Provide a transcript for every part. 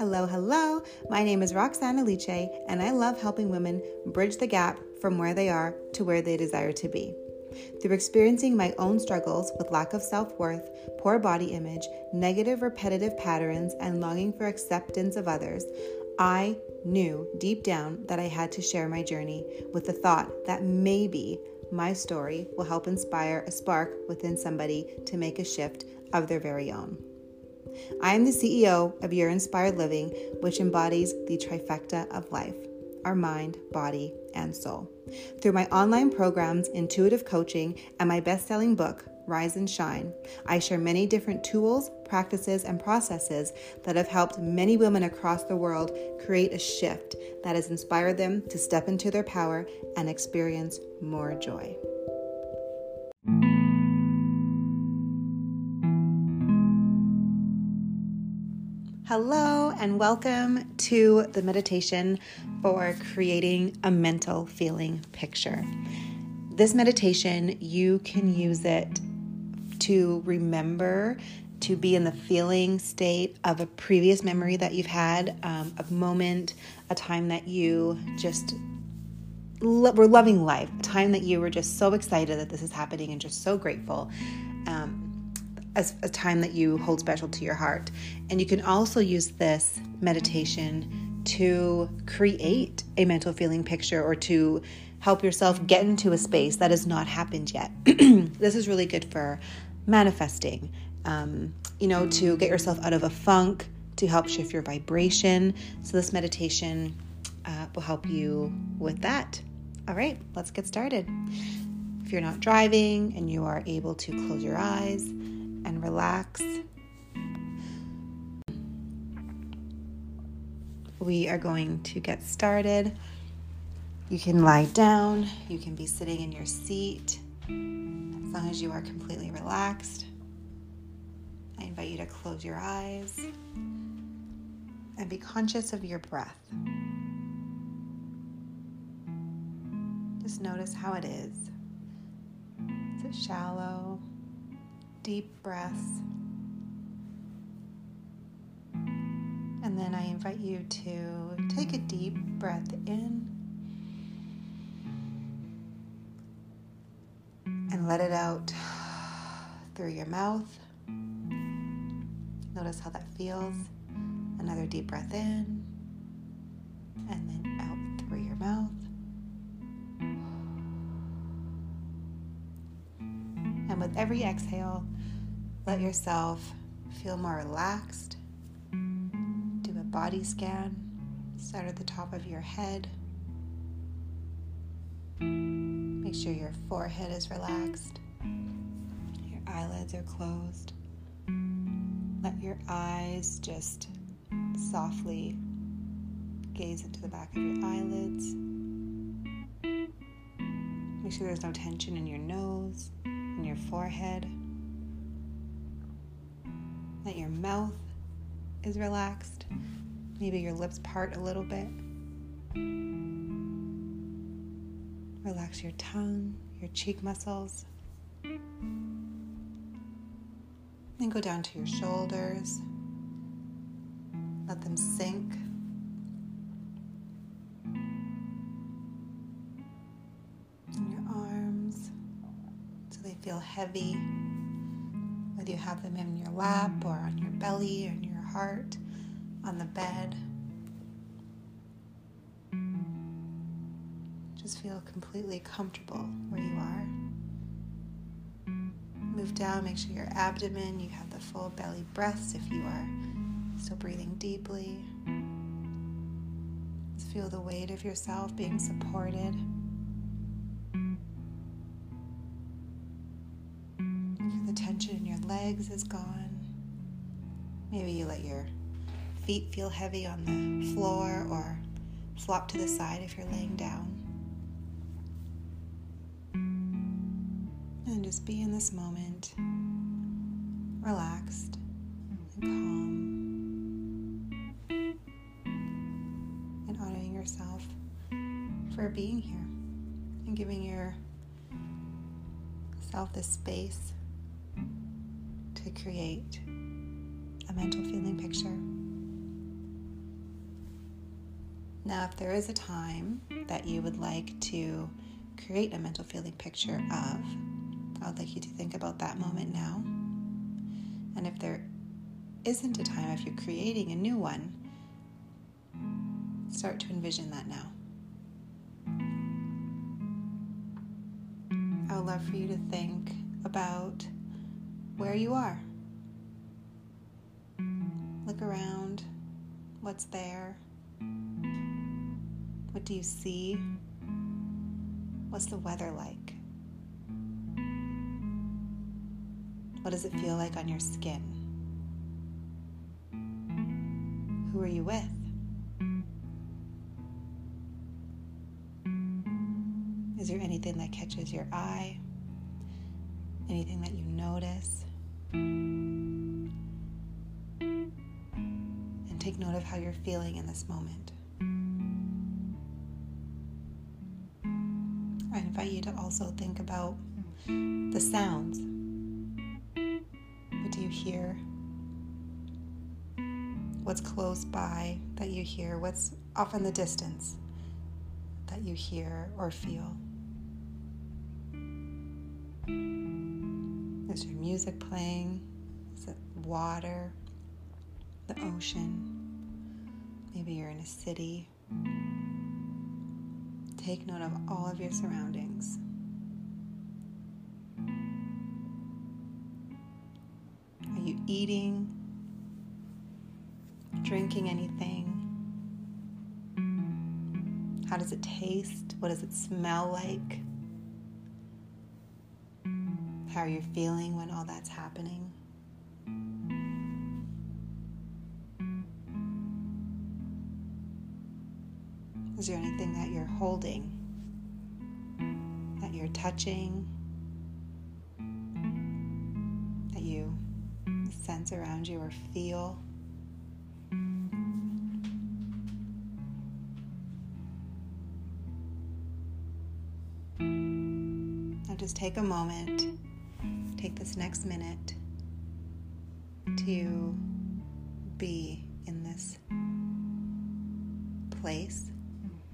Hello, hello. My name is Roxana Liche, and I love helping women bridge the gap from where they are to where they desire to be. Through experiencing my own struggles with lack of self worth, poor body image, negative repetitive patterns, and longing for acceptance of others, I knew deep down that I had to share my journey with the thought that maybe my story will help inspire a spark within somebody to make a shift of their very own. I am the CEO of Your Inspired Living, which embodies the trifecta of life our mind, body, and soul. Through my online programs, intuitive coaching, and my best selling book, Rise and Shine, I share many different tools, practices, and processes that have helped many women across the world create a shift that has inspired them to step into their power and experience more joy. Hello, and welcome to the meditation for creating a mental feeling picture. This meditation, you can use it to remember to be in the feeling state of a previous memory that you've had, um, a moment, a time that you just lo- were loving life, a time that you were just so excited that this is happening and just so grateful. Um, as a time that you hold special to your heart. And you can also use this meditation to create a mental feeling picture or to help yourself get into a space that has not happened yet. this is really good for manifesting, um, you know, to get yourself out of a funk, to help shift your vibration. So, this meditation uh, will help you with that. All right, let's get started. If you're not driving and you are able to close your eyes, relax. We are going to get started. You can lie down, you can be sitting in your seat as long as you are completely relaxed. I invite you to close your eyes and be conscious of your breath. Just notice how it is. Is it shallow? Deep breaths. And then I invite you to take a deep breath in and let it out through your mouth. Notice how that feels. Another deep breath in and then out through your mouth. And with every exhale, let yourself feel more relaxed. Do a body scan. Start at the top of your head. Make sure your forehead is relaxed. Your eyelids are closed. Let your eyes just softly gaze into the back of your eyelids. Make sure there's no tension in your nose in your forehead, that your mouth is relaxed. Maybe your lips part a little bit. Relax your tongue, your cheek muscles. Then go down to your shoulders. Let them sink. And your arms so they feel heavy, you have them in your lap or on your belly or in your heart, on the bed. Just feel completely comfortable where you are. Move down, make sure your abdomen, you have the full belly breaths if you are still breathing deeply. Just feel the weight of yourself being supported. Legs is gone. Maybe you let your feet feel heavy on the floor or flop to the side if you're laying down. And just be in this moment, relaxed and calm, and honoring yourself for being here and giving yourself this space to create a mental feeling picture. Now, if there is a time that you would like to create a mental feeling picture of, I would like you to think about that moment now. And if there isn't a time, if you're creating a new one, start to envision that now. I would love for you to think about where you are. Look around. What's there? What do you see? What's the weather like? What does it feel like on your skin? Who are you with? Is there anything that catches your eye? Anything that you notice? And take note of how you're feeling in this moment. I invite you to also think about the sounds. What do you hear? What's close by that you hear? What's off in the distance that you hear or feel? Is there music playing? Is it water? The ocean? Maybe you're in a city. Take note of all of your surroundings. Are you eating? Drinking anything? How does it taste? What does it smell like? How you're feeling when all that's happening? Is there anything that you're holding, that you're touching, that you sense around you or feel? Now just take a moment, take this next minute to be in this place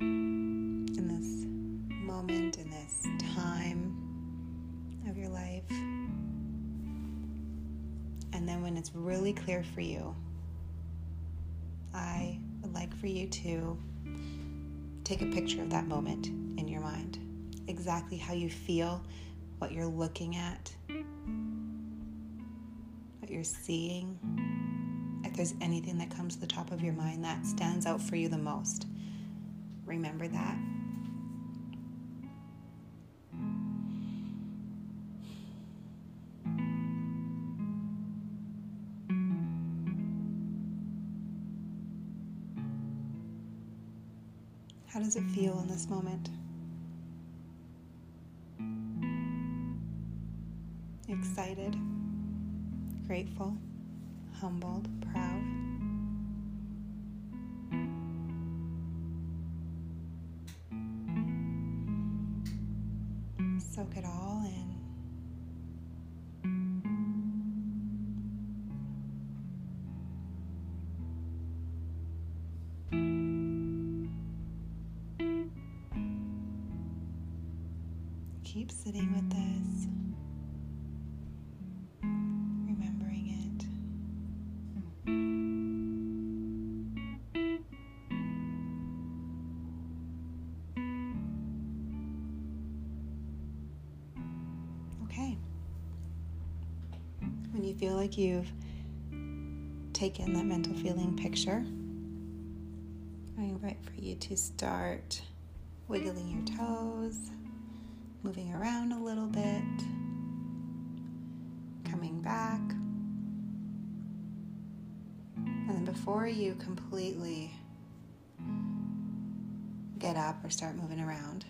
in this moment, in this time of your life. And then when it's really clear for you, I would like for you to take a picture of that moment in your mind. Exactly how you feel, what you're looking at, you're seeing. If there's anything that comes to the top of your mind that stands out for you the most Remember that. How does it feel in this moment? Excited, grateful, humbled, proud. Soak it all in. Keep sitting with this, feel like you've taken that mental feeling picture, I invite for you to start wiggling your toes, moving around a little bit, coming back. And then before you completely get up or start moving around,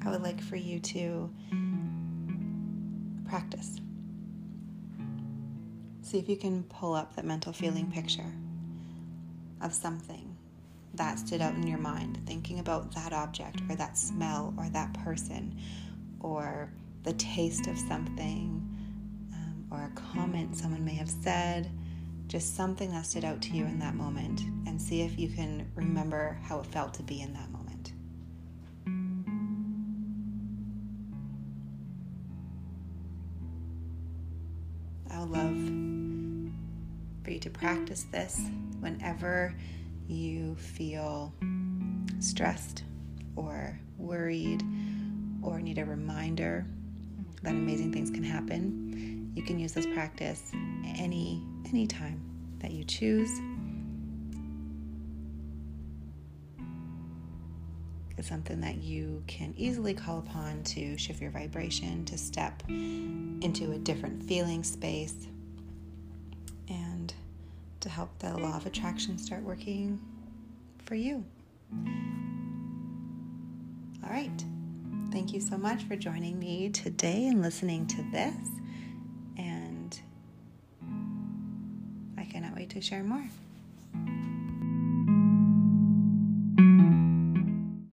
I would like for you to practice. See if you can pull up that mental feeling picture of something that stood out in your mind, thinking about that object or that smell or that person or the taste of something um, or a comment someone may have said. just something that stood out to you in that moment, and see if you can remember how it felt to be in that moment. I love to practice this whenever you feel stressed or worried or need a reminder that amazing things can happen. You can use this practice any any time that you choose. It's something that you can easily call upon to shift your vibration, to step into a different feeling space, to help the law of attraction start working for you. All right. Thank you so much for joining me today and listening to this. And I cannot wait to share more.